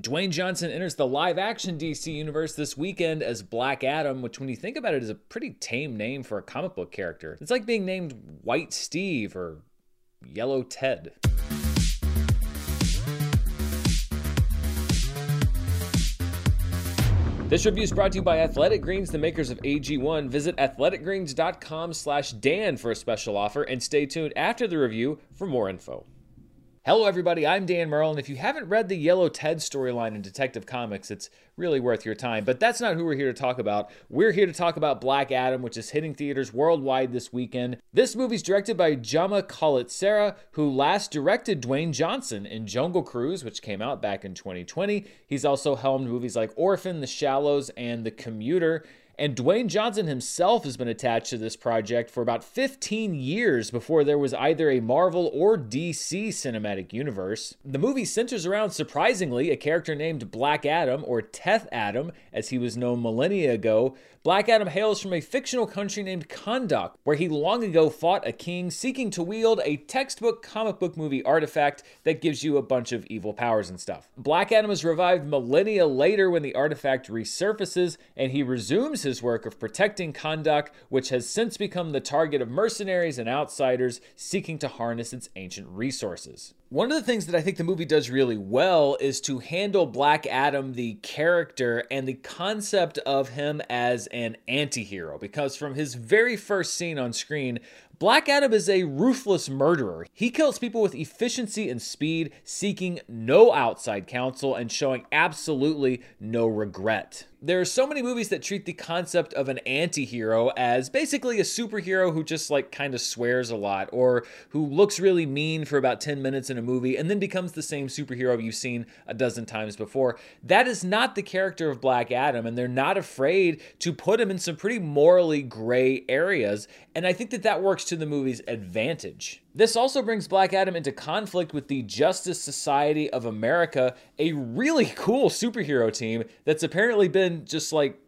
Dwayne Johnson enters the live action DC universe this weekend as Black Adam, which, when you think about it, is a pretty tame name for a comic book character. It's like being named White Steve or Yellow Ted. This review is brought to you by Athletic Greens, the makers of AG1. Visit athleticgreens.com slash Dan for a special offer and stay tuned after the review for more info. Hello, everybody. I'm Dan Murrell, and if you haven't read the Yellow Ted storyline in Detective Comics, it's really worth your time. But that's not who we're here to talk about. We're here to talk about Black Adam, which is hitting theaters worldwide this weekend. This movie's directed by Jaume Collet-Serra, who last directed Dwayne Johnson in Jungle Cruise, which came out back in 2020. He's also helmed movies like Orphan, The Shallows, and The Commuter. And Dwayne Johnson himself has been attached to this project for about 15 years before there was either a Marvel or DC cinematic universe. The movie centers around, surprisingly, a character named Black Adam, or Teth Adam, as he was known millennia ago, Black Adam hails from a fictional country named Kahndaq, where he long ago fought a king seeking to wield a textbook comic book movie artifact that gives you a bunch of evil powers and stuff. Black Adam is revived millennia later when the artifact resurfaces, and he resumes his work of protecting Kahndaq, which has since become the target of mercenaries and outsiders seeking to harness its ancient resources. One of the things that I think the movie does really well is to handle Black Adam, the character, and the concept of him as an anti hero. Because from his very first scene on screen, Black Adam is a ruthless murderer. He kills people with efficiency and speed, seeking no outside counsel and showing absolutely no regret. There are so many movies that treat the concept of an anti hero as basically a superhero who just like kind of swears a lot or who looks really mean for about 10 minutes in a movie and then becomes the same superhero you've seen a dozen times before. That is not the character of Black Adam, and they're not afraid to put him in some pretty morally gray areas. And I think that that works to the movie's advantage. This also brings Black Adam into conflict with the Justice Society of America, a really cool superhero team that's apparently been just like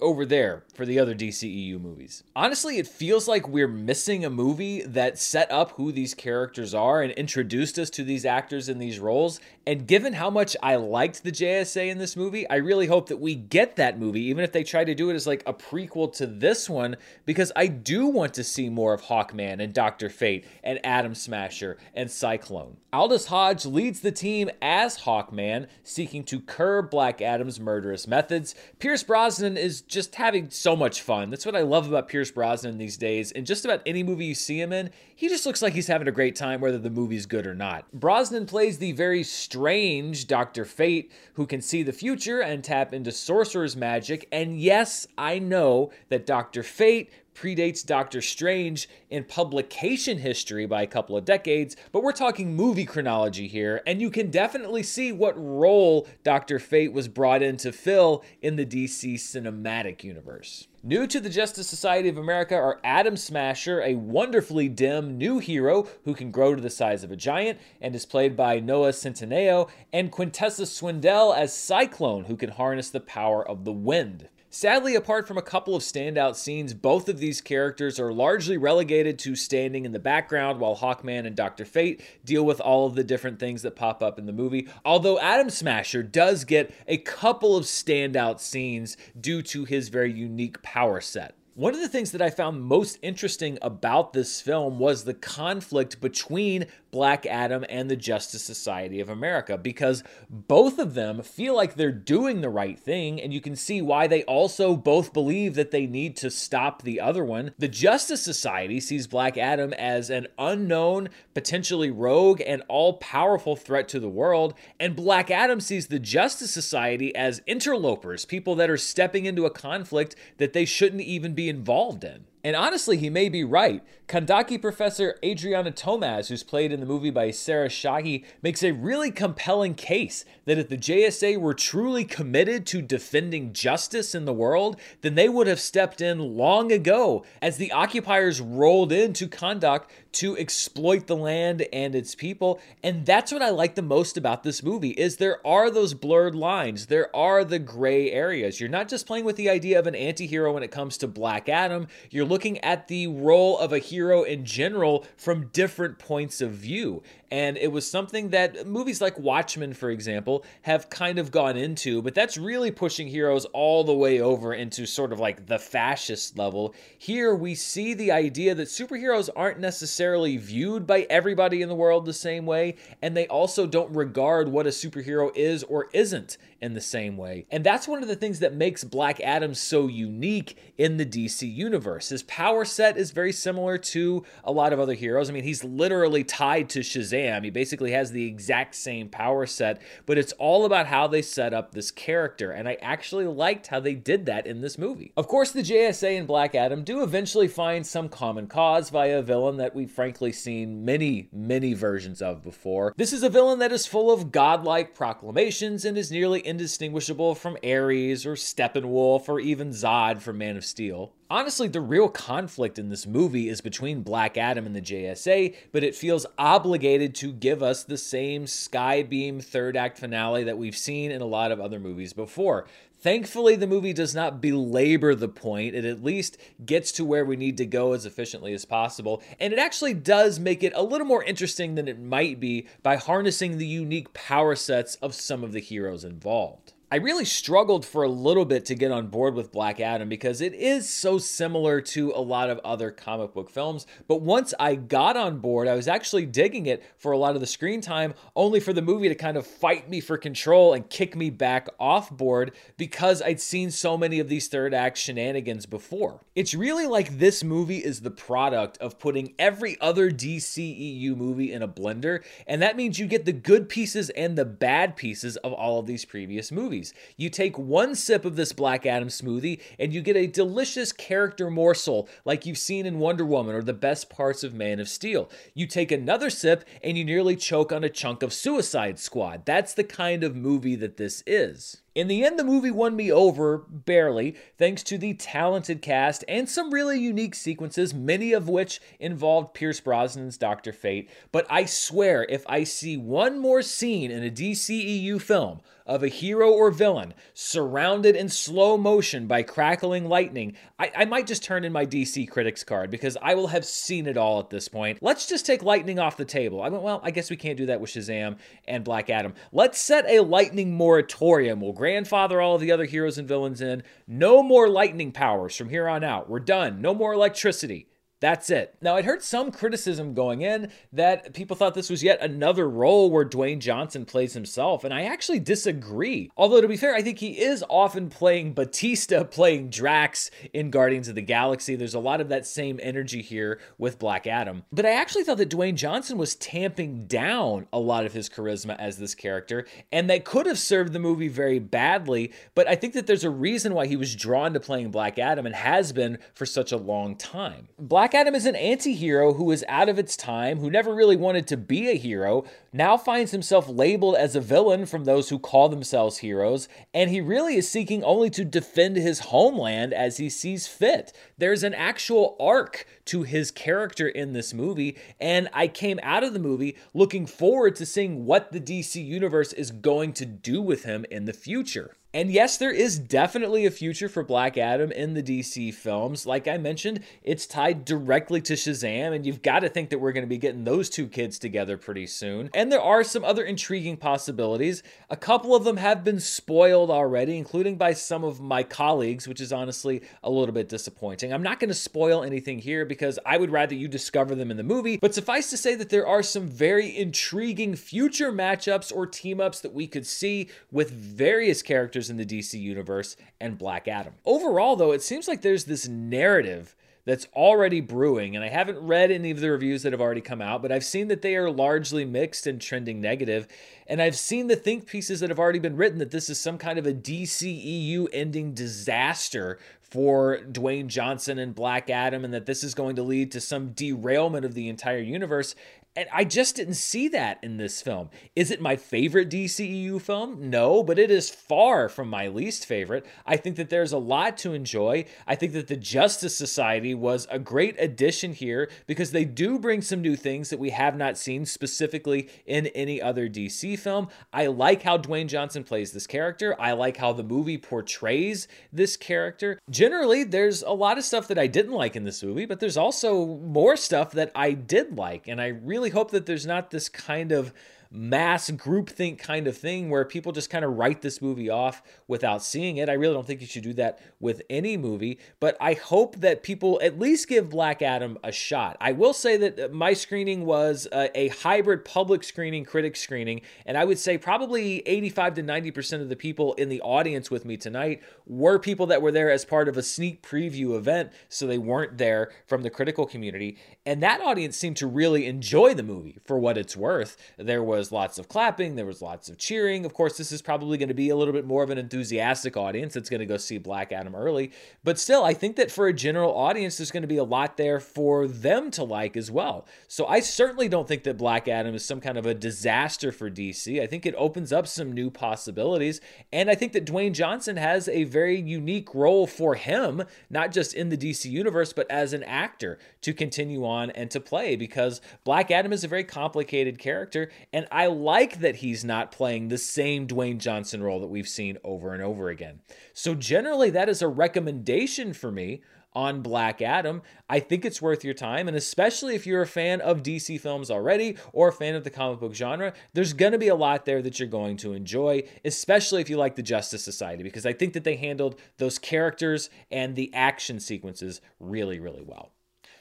over there for the other DCEU movies. Honestly, it feels like we're missing a movie that set up who these characters are and introduced us to these actors in these roles. And given how much I liked the JSA in this movie, I really hope that we get that movie, even if they try to do it as like a prequel to this one, because I do want to see more of Hawkman and Dr. Fate and Atom Smasher and Cyclone. Aldis Hodge leads the team as Hawkman, seeking to curb Black Adam's murderous methods. Pierce Brosnan is just having so much fun. That's what I love about Pierce Brosnan these days. In just about any movie you see him in, he just looks like he's having a great time, whether the movie's good or not. Brosnan plays the very strange Dr. Fate, who can see the future and tap into sorcerer's magic. And yes, I know that Dr. Fate predates Doctor Strange in publication history by a couple of decades, but we're talking movie chronology here, and you can definitely see what role Doctor Fate was brought in to fill in the DC cinematic universe. New to the Justice Society of America are Atom Smasher, a wonderfully dim new hero who can grow to the size of a giant and is played by Noah Centineo, and Quintessa Swindell as Cyclone, who can harness the power of the wind. Sadly, apart from a couple of standout scenes, both of these characters are largely relegated to standing in the background while Hawkman and Dr. Fate deal with all of the different things that pop up in the movie. Although Atom Smasher does get a couple of standout scenes due to his very unique power set. One of the things that I found most interesting about this film was the conflict between Black Adam and the Justice Society of America because both of them feel like they're doing the right thing, and you can see why they also both believe that they need to stop the other one. The Justice Society sees Black Adam as an unknown, potentially rogue, and all powerful threat to the world, and Black Adam sees the Justice Society as interlopers, people that are stepping into a conflict that they shouldn't even be involved in. And honestly, he may be right. Kahndaqi professor Adriana Tomaz, who's played in the movie by Sarah Shahi, makes a really compelling case that if the JSA were truly committed to defending justice in the world, then they would have stepped in long ago as the occupiers rolled into Kahndaq to exploit the land and its people. And that's what I like the most about this movie is there are those blurred lines. There are the gray areas. You're not just playing with the idea of an anti-hero when it comes to Black Adam. You're looking at the role of a hero in general from different points of view. And it was something that movies like Watchmen, for example, have kind of gone into, but that's really pushing heroes all the way over into sort of like the fascist level. Here we see the idea that superheroes aren't necessarily viewed by everybody in the world the same way, and they also don't regard what a superhero is or isn't in the same way. And that's one of the things that makes Black Adam so unique in the DC universe. His power set is very similar to a lot of other heroes. I mean, he's literally tied to Shazam. He basically has the exact same power set, but it's all about how they set up this character. And I actually liked how they did that in this movie. Of course, the JSA and Black Adam do eventually find some common cause via a villain that we've frankly seen many, many versions of before. This is a villain that is full of godlike proclamations and is nearly indistinguishable from Ares or Steppenwolf or even Zod from Man of Steel. Honestly, the real conflict in this movie is between Black Adam and the JSA, but it feels obligated to give us the same Skybeam third act finale that we've seen in a lot of other movies before. Thankfully, the movie does not belabor the point. It at least gets to where we need to go as efficiently as possible. And it actually does make it a little more interesting than it might be by harnessing the unique power sets of some of the heroes involved. I really struggled for a little bit to get on board with Black Adam because it is so similar to a lot of other comic book films. But once I got on board, I was actually digging it for a lot of the screen time, only for the movie to kind of fight me for control and kick me back off board because I'd seen so many of these third act shenanigans before. It's really like this movie is the product of putting every other DCEU movie in a blender, and that means you get the good pieces and the bad pieces of all of these previous movies movies. You take one sip of this Black Adam smoothie and you get a delicious character morsel like you've seen in Wonder Woman or the best parts of Man of Steel. You take another sip and you nearly choke on a chunk of Suicide Squad. That's the kind of movie that this is. In the end, the movie won me over, barely, thanks to the talented cast and some really unique sequences, many of which involved Pierce Brosnan's Dr. Fate. But I swear, if I see one more scene in a DCEU film of a hero or villain surrounded in slow motion by crackling lightning, I, I might just turn in my DC Critics card because I will have seen it all at this point. Let's just take lightning off the table. I went, well, I guess we can't do that with Shazam and Black Adam. Let's set a lightning moratorium. We'll grandfather all of the other heroes and villains in. No more lightning powers from here on out. We're done. No more electricity. That's it. Now, I'd heard some criticism going in that people thought this was yet another role where Dwayne Johnson plays himself, and I actually disagree. Although, to be fair, I think he is often playing Bautista, playing Drax in Guardians of the Galaxy. There's a lot of that same energy here with Black Adam. But I actually thought that Dwayne Johnson was tamping down a lot of his charisma as this character, and that could have served the movie very badly. But I think that there's a reason why he was drawn to playing Black Adam and has been for such a long time. Black Black Adam is an anti hero who is out of its time, who never really wanted to be a hero, now finds himself labeled as a villain from those who call themselves heroes, and he really is seeking only to defend his homeland as he sees fit. There's an actual arc to his character in this movie, and I came out of the movie looking forward to seeing what the DC Universe is going to do with him in the future. And yes, there is definitely a future for Black Adam in the DC films. Like I mentioned, it's tied directly to Shazam, and you've got to think that we're going to be getting those two kids together pretty soon. And there are some other intriguing possibilities. A couple of them have been spoiled already, including by some of my colleagues, which is honestly a little bit disappointing. I'm not going to spoil anything here because I would rather you discover them in the movie, but suffice to say that there are some very intriguing future matchups or team ups that we could see with various characters characters in the DC universe and Black Adam. Overall, though, it seems like there's this narrative that's already brewing, and I haven't read any of the reviews that have already come out, but I've seen that they are largely mixed and trending negative, and I've seen the think pieces that have already been written that this is some kind of a DCEU ending disaster for Dwayne Johnson and Black Adam, and that this is going to lead to some derailment of the entire universe. And I just didn't see that in this film. Is it my favorite DCEU film? No, but it is far from my least favorite. I think that there's a lot to enjoy. I think that the Justice Society was a great addition here because they do bring some new things that we have not seen specifically in any other DC film. I like how Dwayne Johnson plays this character. I like how the movie portrays this character. Generally, there's a lot of stuff that I didn't like in this movie, but there's also more stuff that I did like. And I really really hope that there's not this kind of mass groupthink kind of thing where people just kind of write this movie off without seeing it. I really don't think you should do that with any movie, but I hope that people at least give Black Adam a shot. I will say that uh, my screening was a, a hybrid public screening, critic screening, and I would say probably 85 to 90% of the people in the audience with me tonight were people that were there as part of a sneak preview event, so they weren't there from the critical community. And that audience seemed to really enjoy the movie for what it's worth. There was was lots of clapping, there was lots of cheering. Of course, this is probably going to be a little bit more of an enthusiastic audience that's going to go see Black Adam early. But still, I think that for a general audience, there's going to be a lot there for them to like as well. So I certainly don't think that Black Adam is some kind of a disaster for DC. I think it opens up some new possibilities. And I think that Dwayne Johnson has a very unique role for him, not just in the DC universe, but as an actor to continue on and to play because Black Adam is a very complicated character. And I like that he's not playing the same Dwayne Johnson role that we've seen over and over again. So, generally, that is a recommendation for me on Black Adam. I think it's worth your time. And especially if you're a fan of DC films already or a fan of the comic book genre, there's going to be a lot there that you're going to enjoy, especially if you like the Justice Society, because I think that they handled those characters and the action sequences really, really well.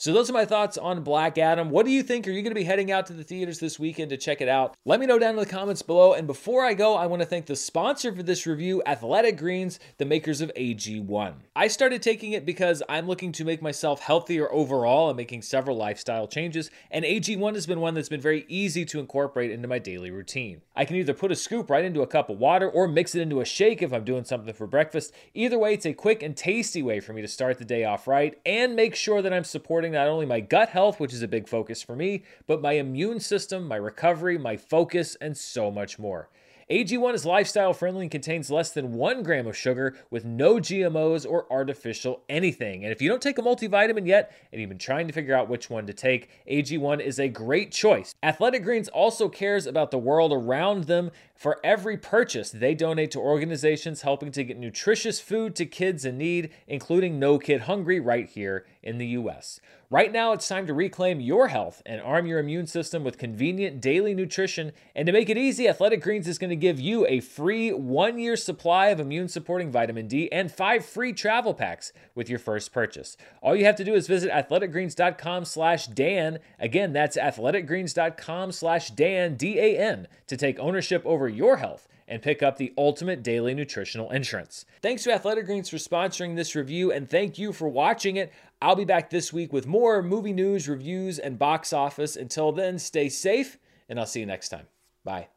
So those are my thoughts on Black Adam. What do you think? Are you going to be heading out to the theaters this weekend to check it out? Let me know down in the comments below. And before I go, I want to thank the sponsor for this review, Athletic Greens, the makers of AG1. I started taking it because I'm looking to make myself healthier overall and making several lifestyle changes, and AG1 has been one that's been very easy to incorporate into my daily routine. I can either put a scoop right into a cup of water or mix it into a shake if I'm doing something for breakfast. Either way, it's a quick and tasty way for me to start the day off right and make sure that I'm supporting supporting not only my gut health, which is a big focus for me, but my immune system, my recovery, my focus, and so much more. AG1 is lifestyle friendly and contains less than one gram of sugar with no GMOs or artificial anything. And if you don't take a multivitamin yet and you've been trying to figure out which one to take, AG1 is a great choice. Athletic Greens also cares about the world around them. For every purchase, they donate to organizations helping to get nutritious food to kids in need, including No Kid Hungry right here in the US. Right now, it's time to reclaim your health and arm your immune system with convenient daily nutrition. And to make it easy, Athletic Greens is going to give you a free one year supply of immune supporting vitamin D and five free travel packs with your first purchase. All you have to do is visit athleticgreens.com slash Dan. Again, that's athleticgreens.com slash Dan, D A N, to take ownership over your health and pick up the ultimate daily nutritional insurance. Thanks to Athletic Greens for sponsoring this review, and thank you for watching it. I'll be back this week with more movie news, reviews, and box office. Until then, stay safe, and I'll see you next time. Bye.